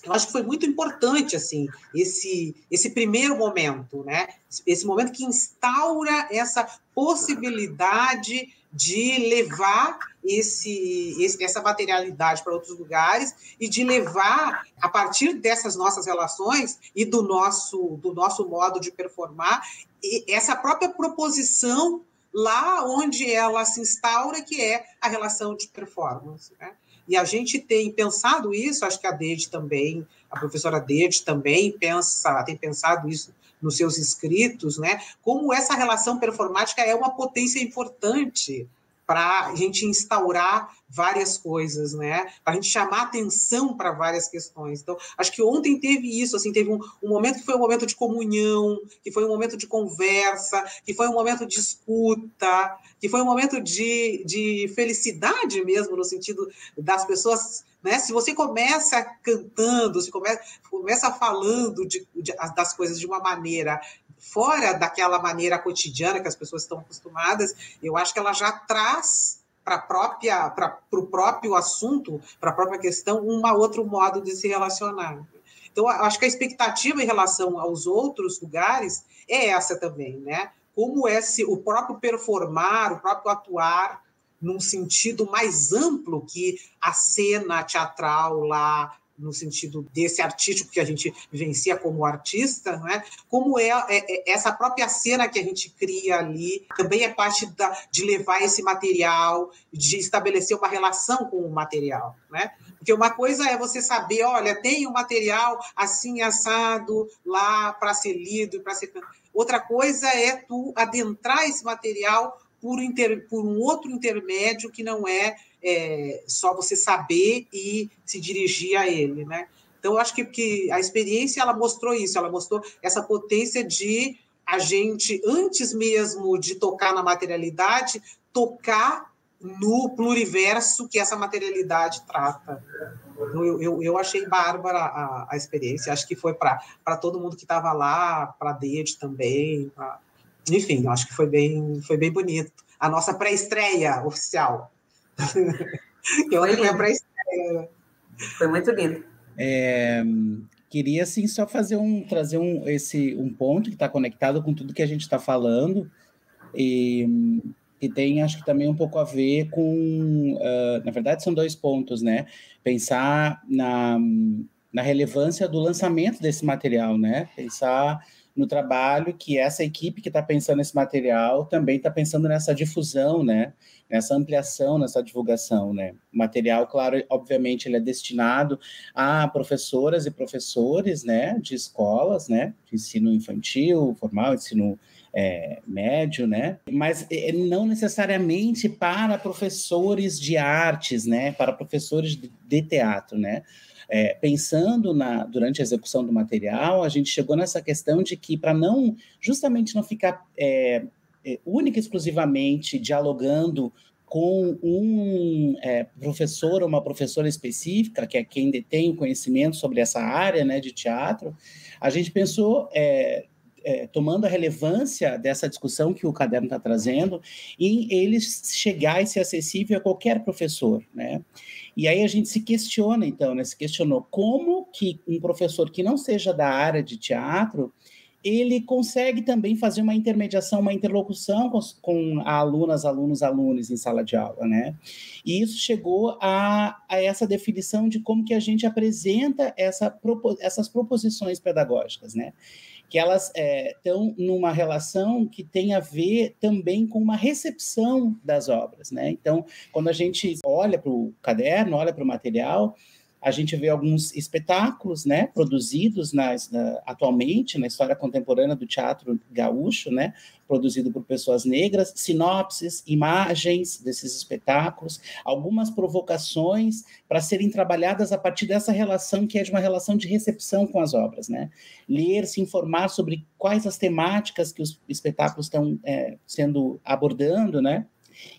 eu acho que foi muito importante assim esse esse primeiro momento, né? Esse momento que instaura essa possibilidade de levar esse, esse, essa materialidade para outros lugares e de levar a partir dessas nossas relações e do nosso do nosso modo de performar essa própria proposição lá onde ela se instaura que é a relação de performance né? E a gente tem pensado isso acho que a Dede também a professora Dede também pensa tem pensado isso nos seus escritos né? Como essa relação performática é uma potência importante para a gente instaurar várias coisas, né? Para a gente chamar atenção para várias questões. Então, acho que ontem teve isso, assim, teve um, um, momento que foi um momento de comunhão, que foi um momento de conversa, que foi um momento de escuta, que foi um momento de, de felicidade mesmo, no sentido das pessoas né? Se você começa cantando, se começa, começa falando de, de, das coisas de uma maneira fora daquela maneira cotidiana que as pessoas estão acostumadas, eu acho que ela já traz para própria para o próprio assunto, para a própria questão, um outro modo de se relacionar. Então, acho que a expectativa em relação aos outros lugares é essa também, né? Como esse, o próprio performar, o próprio atuar num sentido mais amplo que a cena teatral lá no sentido desse artístico que a gente vivencia como artista, né? como é, é, é, essa própria cena que a gente cria ali, também é parte da, de levar esse material, de estabelecer uma relação com o material. Né? Porque uma coisa é você saber, olha, tem um material assim assado lá para ser lido, para ser. Outra coisa é tu adentrar esse material por, inter, por um outro intermédio que não é, é, só você saber e se dirigir a ele, né? Então, acho que, que a experiência ela mostrou isso, ela mostrou essa potência de a gente, antes mesmo de tocar na materialidade, tocar no pluriverso que essa materialidade trata. Então, eu, eu, eu achei bárbara a, a experiência, acho que foi para todo mundo que estava lá, para a Dede também, pra, enfim, acho que foi bem, foi bem bonito. A nossa pré-estreia oficial. que ontem foi a pré-estreia. Foi muito lindo. É, queria assim só fazer um trazer um esse um ponto que está conectado com tudo que a gente está falando e que tem acho que também um pouco a ver com uh, na verdade são dois pontos né pensar na, na relevância do lançamento desse material né pensar no trabalho que essa equipe que está pensando nesse material também está pensando nessa difusão, né? Nessa ampliação, nessa divulgação, né? O material, claro, obviamente, ele é destinado a professoras e professores, né? De escolas, né? De ensino infantil, formal, ensino é, médio, né? Mas é, não necessariamente para professores de artes, né? Para professores de teatro, né? É, pensando na, durante a execução do material, a gente chegou nessa questão de que, para não, justamente não ficar é, é, única e exclusivamente dialogando com um é, professor ou uma professora específica, que é quem detém o conhecimento sobre essa área né, de teatro, a gente pensou é, é, tomando a relevância dessa discussão que o caderno está trazendo, em ele chegar e ser acessível a qualquer professor, né? E aí a gente se questiona, então, né? Se questionou como que um professor que não seja da área de teatro ele consegue também fazer uma intermediação, uma interlocução com, com alunas, alunos, alunos em sala de aula, né? E isso chegou a, a essa definição de como que a gente apresenta essa, essas proposições pedagógicas, né? Que elas estão é, numa relação que tem a ver também com uma recepção das obras, né? Então, quando a gente olha para o caderno, olha para o material, a gente vê alguns espetáculos, né, produzidos nas, na, atualmente na história contemporânea do teatro gaúcho, né, produzido por pessoas negras, sinopses, imagens desses espetáculos, algumas provocações para serem trabalhadas a partir dessa relação que é de uma relação de recepção com as obras, né, ler, se informar sobre quais as temáticas que os espetáculos estão é, sendo abordando, né,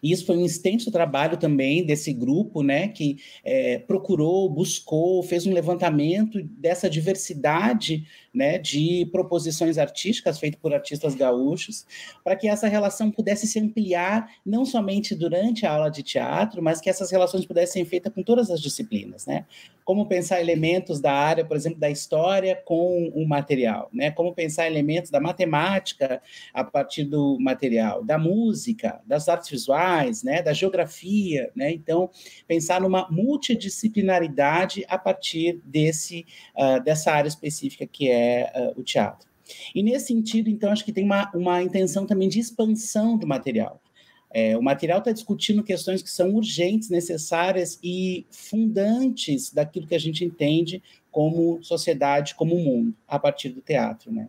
e isso foi um extenso trabalho também desse grupo, né, que é, procurou, buscou, fez um levantamento dessa diversidade né, de proposições artísticas feitas por artistas gaúchos, para que essa relação pudesse se ampliar não somente durante a aula de teatro, mas que essas relações pudessem ser feitas com todas as disciplinas, né? Como pensar elementos da área, por exemplo, da história com o material, né? Como pensar elementos da matemática a partir do material, da música, das artes visuais, né, da geografia, né? Então, pensar numa multidisciplinaridade a partir desse uh, dessa área específica que é uh, o teatro. E nesse sentido, então, acho que tem uma, uma intenção também de expansão do material. É, o material está discutindo questões que são urgentes, necessárias e fundantes daquilo que a gente entende como sociedade, como mundo, a partir do teatro, né?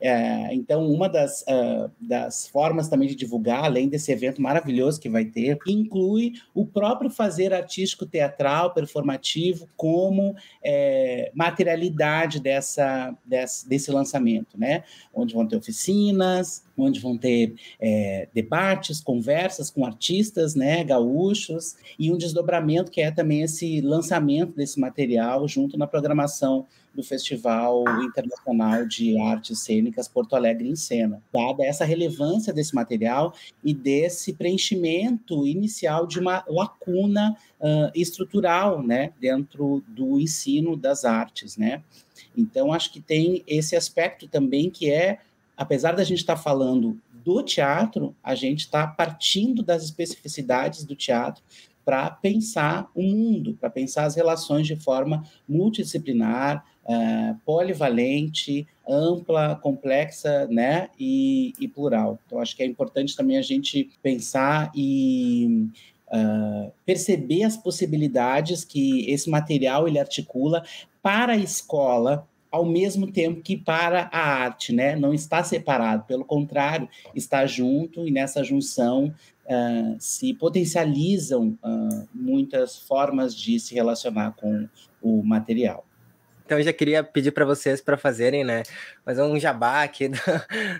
É, então, uma das, uh, das formas também de divulgar, além desse evento maravilhoso que vai ter, inclui o próprio fazer artístico teatral, performativo, como é, materialidade dessa, desse, desse lançamento, né? Onde vão ter oficinas, onde vão ter é, debates, conversas com artistas, né, gaúchos, e um desdobramento que é também esse lançamento desse material junto na programação do Festival Internacional de Artes Cênicas Porto Alegre em Cena, dada essa relevância desse material e desse preenchimento inicial de uma lacuna uh, estrutural, né, dentro do ensino das artes, né. Então, acho que tem esse aspecto também que é apesar da gente estar tá falando do teatro, a gente está partindo das especificidades do teatro para pensar o mundo, para pensar as relações de forma multidisciplinar, uh, polivalente, ampla, complexa, né, e, e, plural. Então, acho que é importante também a gente pensar e uh, perceber as possibilidades que esse material ele articula para a escola, ao mesmo tempo que para a arte, né? Não está separado, pelo contrário, está junto e nessa junção uh, se potencializam uh, muitas formas de se relacionar com o material. Então eu já queria pedir para vocês para fazerem, né, fazer um jabá aqui do,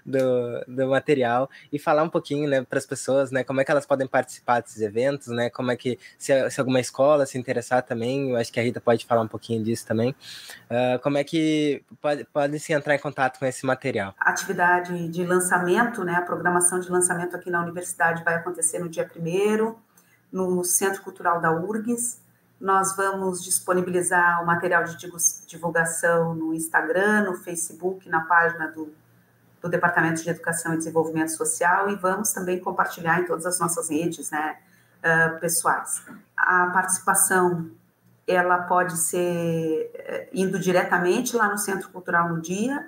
do, do material e falar um pouquinho, né, para as pessoas, né, como é que elas podem participar desses eventos, né, como é que se, se alguma escola se interessar também, eu acho que a Rita pode falar um pouquinho disso também, uh, como é que pode, pode se entrar em contato com esse material? A atividade de lançamento, né, a programação de lançamento aqui na universidade vai acontecer no dia primeiro no Centro Cultural da URGS, nós vamos disponibilizar o material de divulgação no Instagram, no Facebook, na página do, do Departamento de Educação e Desenvolvimento Social e vamos também compartilhar em todas as nossas redes né, uh, pessoais. A participação ela pode ser uh, indo diretamente lá no Centro Cultural no dia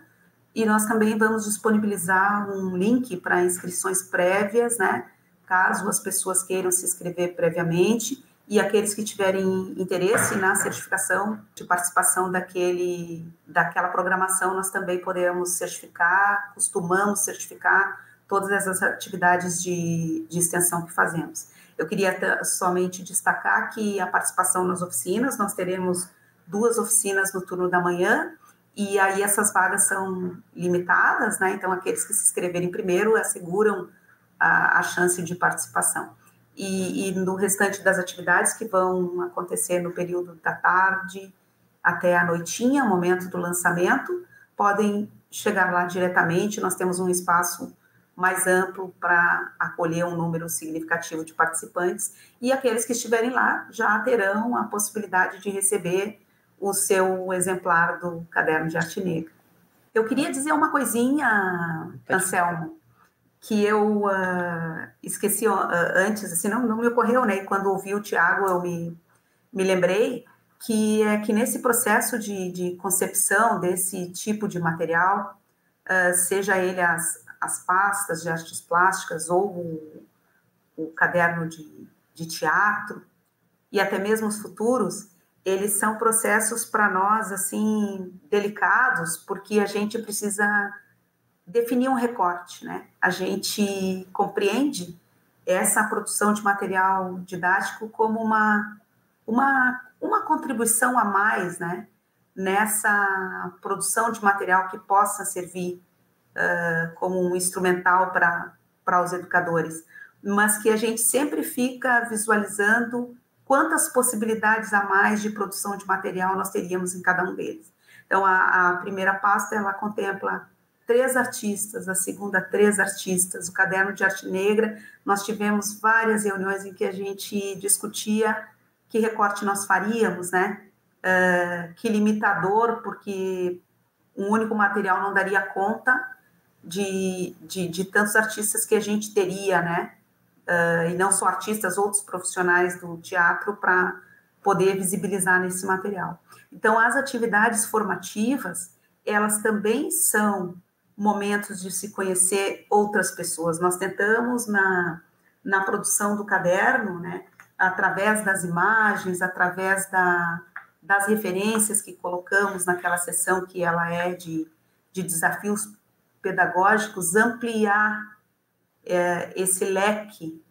e nós também vamos disponibilizar um link para inscrições prévias, né, caso as pessoas queiram se inscrever previamente e aqueles que tiverem interesse na certificação de participação daquele, daquela programação, nós também podemos certificar, costumamos certificar todas essas atividades de, de extensão que fazemos. Eu queria somente destacar que a participação nas oficinas, nós teremos duas oficinas no turno da manhã, e aí essas vagas são limitadas, né? Então, aqueles que se inscreverem primeiro asseguram a, a chance de participação e, e, no restante das atividades que vão acontecer no período da tarde até a noitinha, momento do lançamento, podem chegar lá diretamente. Nós temos um espaço mais amplo para acolher um número significativo de participantes e aqueles que estiverem lá já terão a possibilidade de receber o seu exemplar do caderno de arte negra. Eu queria dizer uma coisinha, Anselmo, que eu uh, esqueci uh, antes, assim, não, não me ocorreu, né? E quando ouvi o Tiago, eu me, me lembrei que é que nesse processo de, de concepção desse tipo de material, uh, seja ele as, as pastas de artes plásticas ou o, o caderno de, de teatro, e até mesmo os futuros, eles são processos para nós, assim, delicados, porque a gente precisa definir um recorte, né? A gente compreende essa produção de material didático como uma, uma, uma contribuição a mais, né? Nessa produção de material que possa servir uh, como um instrumental para os educadores, mas que a gente sempre fica visualizando quantas possibilidades a mais de produção de material nós teríamos em cada um deles. Então, a, a primeira pasta, ela contempla três artistas, a segunda, três artistas, o caderno de arte negra. Nós tivemos várias reuniões em que a gente discutia que recorte nós faríamos, né? Uh, que limitador, porque um único material não daria conta de, de, de tantos artistas que a gente teria, né? Uh, e não só artistas, outros profissionais do teatro para poder visibilizar nesse material. Então, as atividades formativas, elas também são momentos de se conhecer outras pessoas. Nós tentamos, na, na produção do caderno, né, através das imagens, através da, das referências que colocamos naquela sessão que ela é de, de desafios pedagógicos, ampliar é, esse leque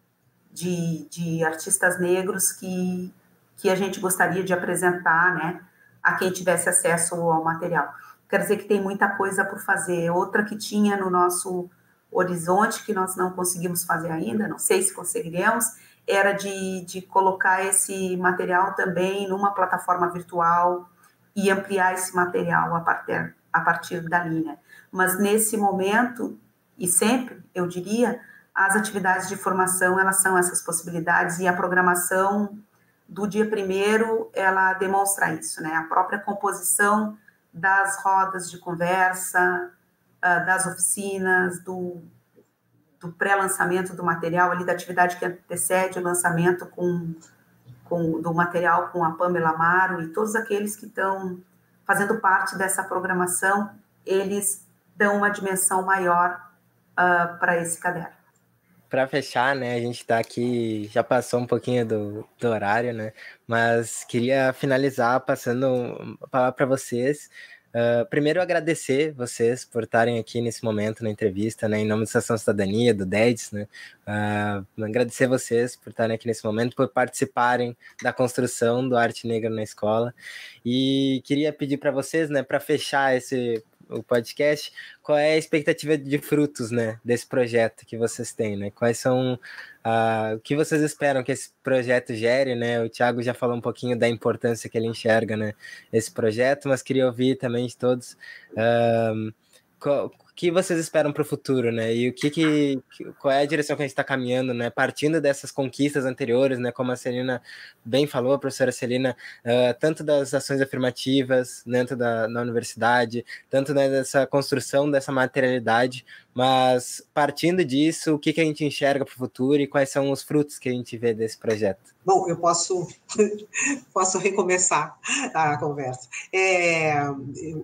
de, de artistas negros que, que a gente gostaria de apresentar, né, a quem tivesse acesso ao material. Quer dizer que tem muita coisa por fazer. Outra que tinha no nosso horizonte, que nós não conseguimos fazer ainda, não sei se conseguiremos, era de, de colocar esse material também numa plataforma virtual e ampliar esse material a partir, a partir dali, né? Mas nesse momento, e sempre, eu diria, as atividades de formação, elas são essas possibilidades, e a programação do dia primeiro, ela demonstra isso, né? A própria composição das rodas de conversa, ah, das oficinas, do, do pré-lançamento do material, ali da atividade que antecede o lançamento com, com, do material com a Pamela Amaro e todos aqueles que estão fazendo parte dessa programação, eles dão uma dimensão maior uh, para esse caderno para fechar, né, a gente está aqui, já passou um pouquinho do, do horário, né, mas queria finalizar passando a palavra para vocês. Uh, primeiro, agradecer vocês por estarem aqui nesse momento na entrevista, né, em nome da Estação Cidadania, do DEDS, né, uh, agradecer vocês por estarem aqui nesse momento, por participarem da construção do Arte Negra na escola, e queria pedir para vocês, né, para fechar esse o podcast, qual é a expectativa de frutos, né, desse projeto que vocês têm, né? Quais são uh, o que vocês esperam que esse projeto gere, né? O Thiago já falou um pouquinho da importância que ele enxerga, né, esse projeto, mas queria ouvir também de todos uh, qual, que vocês esperam para o futuro, né? E o que, que qual é a direção que a gente está caminhando, né? Partindo dessas conquistas anteriores, né? Como a Celina bem falou, a professora Celina, uh, tanto das ações afirmativas dentro da, da universidade, tanto né, dessa construção dessa materialidade, mas partindo disso, o que, que a gente enxerga para o futuro e quais são os frutos que a gente vê desse projeto? Bom, eu posso, posso recomeçar a conversa. É,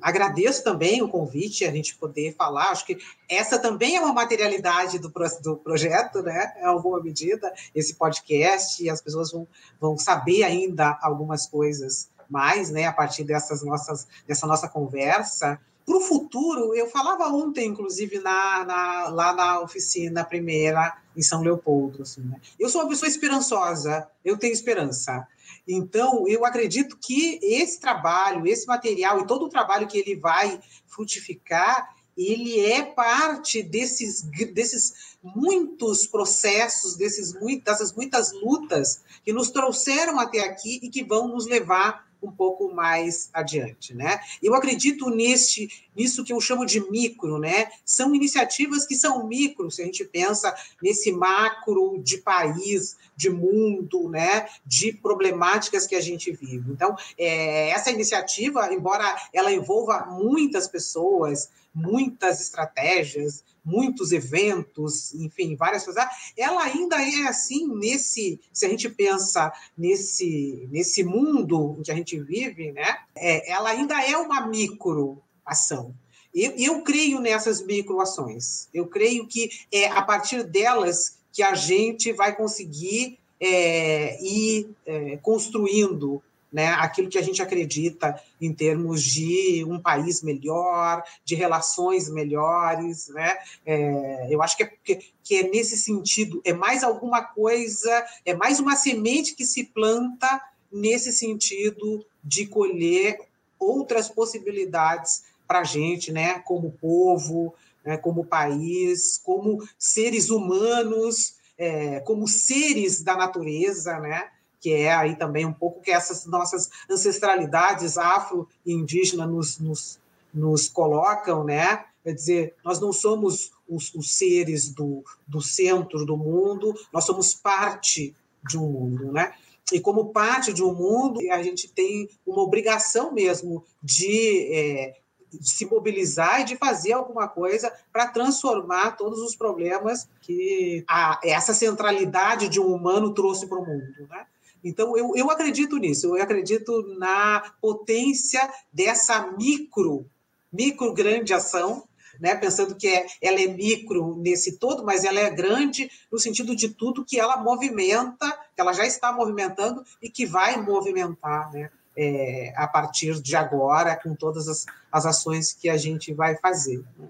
agradeço também o convite, a gente poder falar. Acho que essa também é uma materialidade do, do projeto, né? Em alguma medida, esse podcast, e as pessoas vão, vão saber ainda algumas coisas mais, né, a partir dessas nossas, dessa nossa conversa. Para o futuro, eu falava ontem, inclusive, na, na, lá na oficina primeira, em São Leopoldo. Assim, né? Eu sou uma pessoa esperançosa, eu tenho esperança. Então, eu acredito que esse trabalho, esse material e todo o trabalho que ele vai frutificar, ele é parte desses, desses muitos processos, desses, dessas muitas lutas que nos trouxeram até aqui e que vão nos levar um pouco mais adiante, né? Eu acredito neste, nisso que eu chamo de micro, né? São iniciativas que são micro, se a gente pensa nesse macro de país, de mundo, né? De problemáticas que a gente vive. Então, é, essa iniciativa, embora ela envolva muitas pessoas, muitas estratégias, muitos eventos, enfim, várias coisas, ela ainda é assim nesse, se a gente pensa nesse nesse mundo que a gente vive, né? É, ela ainda é uma micro ação. Eu, eu creio nessas microações. Eu creio que é a partir delas que a gente vai conseguir é, ir é, construindo né, aquilo que a gente acredita em termos de um país melhor, de relações melhores. Né? É, eu acho que é, que é nesse sentido, é mais alguma coisa, é mais uma semente que se planta nesse sentido de colher outras possibilidades para a gente, né, como povo, né, como país, como seres humanos, é, como seres da natureza, né? Que é aí também um pouco que essas nossas ancestralidades afro e indígena nos, nos, nos colocam, né? Quer dizer, nós não somos os, os, seres do, do centro do mundo, nós somos parte de um mundo, né? E como parte de um mundo, a gente tem uma obrigação mesmo de é, de se mobilizar e de fazer alguma coisa para transformar todos os problemas que a, essa centralidade de um humano trouxe para o mundo. Né? Então, eu, eu acredito nisso, eu acredito na potência dessa micro, micro grande ação, né? pensando que é, ela é micro nesse todo, mas ela é grande no sentido de tudo que ela movimenta, que ela já está movimentando e que vai movimentar né? É, a partir de agora, com todas as, as ações que a gente vai fazer. Né?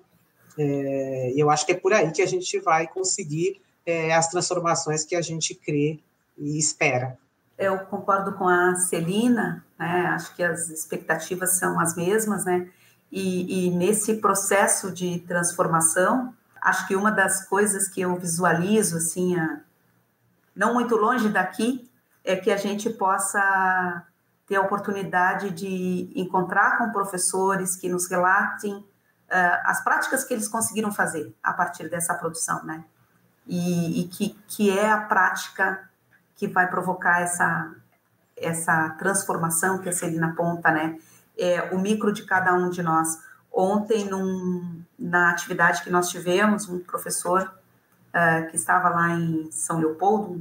É, eu acho que é por aí que a gente vai conseguir é, as transformações que a gente crê e espera. Eu concordo com a Celina, né? acho que as expectativas são as mesmas, né? E, e, nesse processo de transformação, acho que uma das coisas que eu visualizo, assim, a, não muito longe daqui, é que a gente possa ter a oportunidade de encontrar com professores que nos relatem uh, as práticas que eles conseguiram fazer a partir dessa produção, né? E, e que, que é a prática que vai provocar essa, essa transformação que a Celina aponta, né? É, o micro de cada um de nós. Ontem, num, na atividade que nós tivemos, um professor uh, que estava lá em São Leopoldo,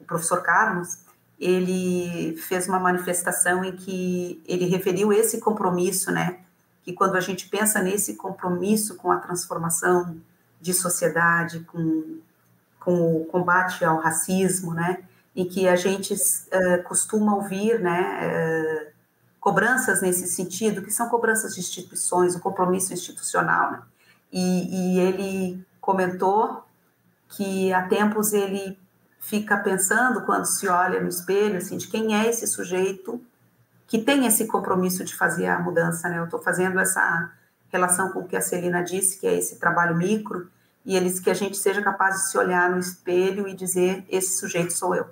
o professor Carlos, ele fez uma manifestação em que ele referiu esse compromisso, né? Que quando a gente pensa nesse compromisso com a transformação de sociedade, com com o combate ao racismo, né, em que a gente uh, costuma ouvir, né, uh, cobranças nesse sentido, que são cobranças de instituições, o compromisso institucional, né? e, e ele comentou que há tempos ele fica pensando quando se olha no espelho, assim, de quem é esse sujeito que tem esse compromisso de fazer a mudança, né? Eu estou fazendo essa relação com o que a Celina disse, que é esse trabalho micro, e eles que a gente seja capaz de se olhar no espelho e dizer esse sujeito sou eu,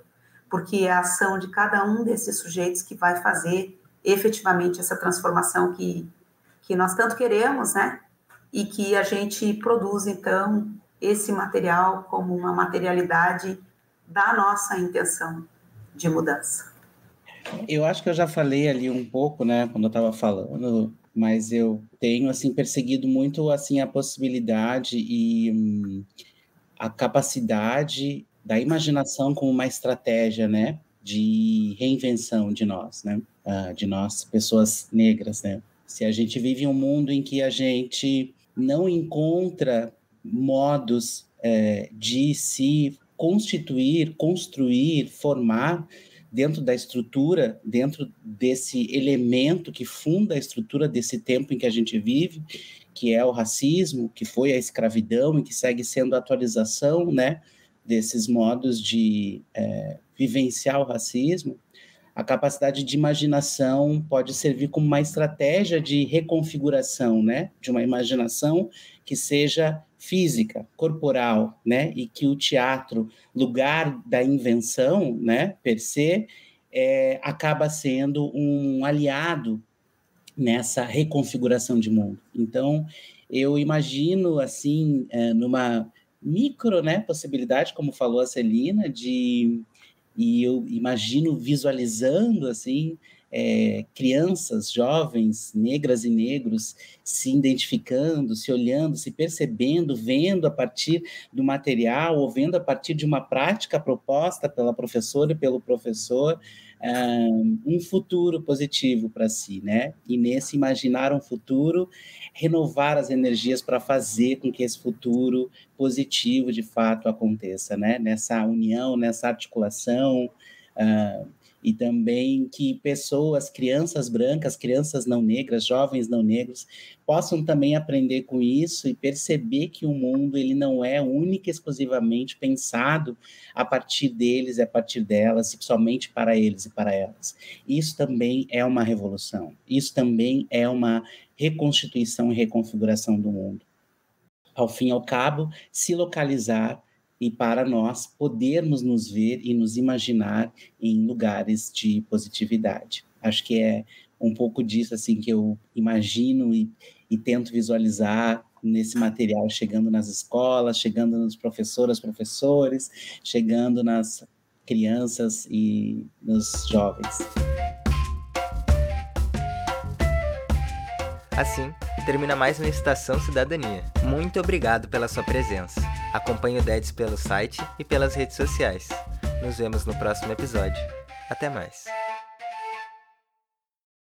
porque é a ação de cada um desses sujeitos que vai fazer efetivamente essa transformação que que nós tanto queremos, né? E que a gente produz então esse material como uma materialidade da nossa intenção de mudança. Eu acho que eu já falei ali um pouco, né, quando eu estava falando mas eu tenho assim perseguido muito assim a possibilidade e hum, a capacidade da imaginação como uma estratégia, né, de reinvenção de nós, né, uh, de nós pessoas negras, né. Se a gente vive um mundo em que a gente não encontra modos é, de se constituir, construir, formar dentro da estrutura, dentro desse elemento que funda a estrutura desse tempo em que a gente vive, que é o racismo, que foi a escravidão e que segue sendo a atualização, né, desses modos de é, vivenciar o racismo, a capacidade de imaginação pode servir como uma estratégia de reconfiguração, né, de uma imaginação que seja física, corporal, né, e que o teatro, lugar da invenção, né, per se, é, acaba sendo um aliado nessa reconfiguração de mundo. Então, eu imagino, assim, é, numa micro, né, possibilidade, como falou a Celina, de e eu imagino visualizando assim é, crianças, jovens, negras e negros, se identificando, se olhando, se percebendo, vendo a partir do material ou vendo a partir de uma prática proposta pela professora e pelo professor um futuro positivo para si, né? E nesse imaginar um futuro, renovar as energias para fazer com que esse futuro positivo de fato aconteça, né? Nessa união, nessa articulação, uh, e também que pessoas, crianças brancas, crianças não negras, jovens não negros, possam também aprender com isso e perceber que o mundo ele não é única e exclusivamente pensado a partir deles, e a partir delas, e somente para eles e para elas. Isso também é uma revolução. Isso também é uma reconstituição e reconfiguração do mundo. Ao fim e ao cabo, se localizar e para nós podermos nos ver e nos imaginar em lugares de positividade. Acho que é um pouco disso assim que eu imagino e, e tento visualizar nesse material chegando nas escolas, chegando nos professoras, professores, chegando nas crianças e nos jovens. Assim, termina mais uma Estação Cidadania. Muito obrigado pela sua presença. Acompanhe o DEDS pelo site e pelas redes sociais. Nos vemos no próximo episódio. Até mais.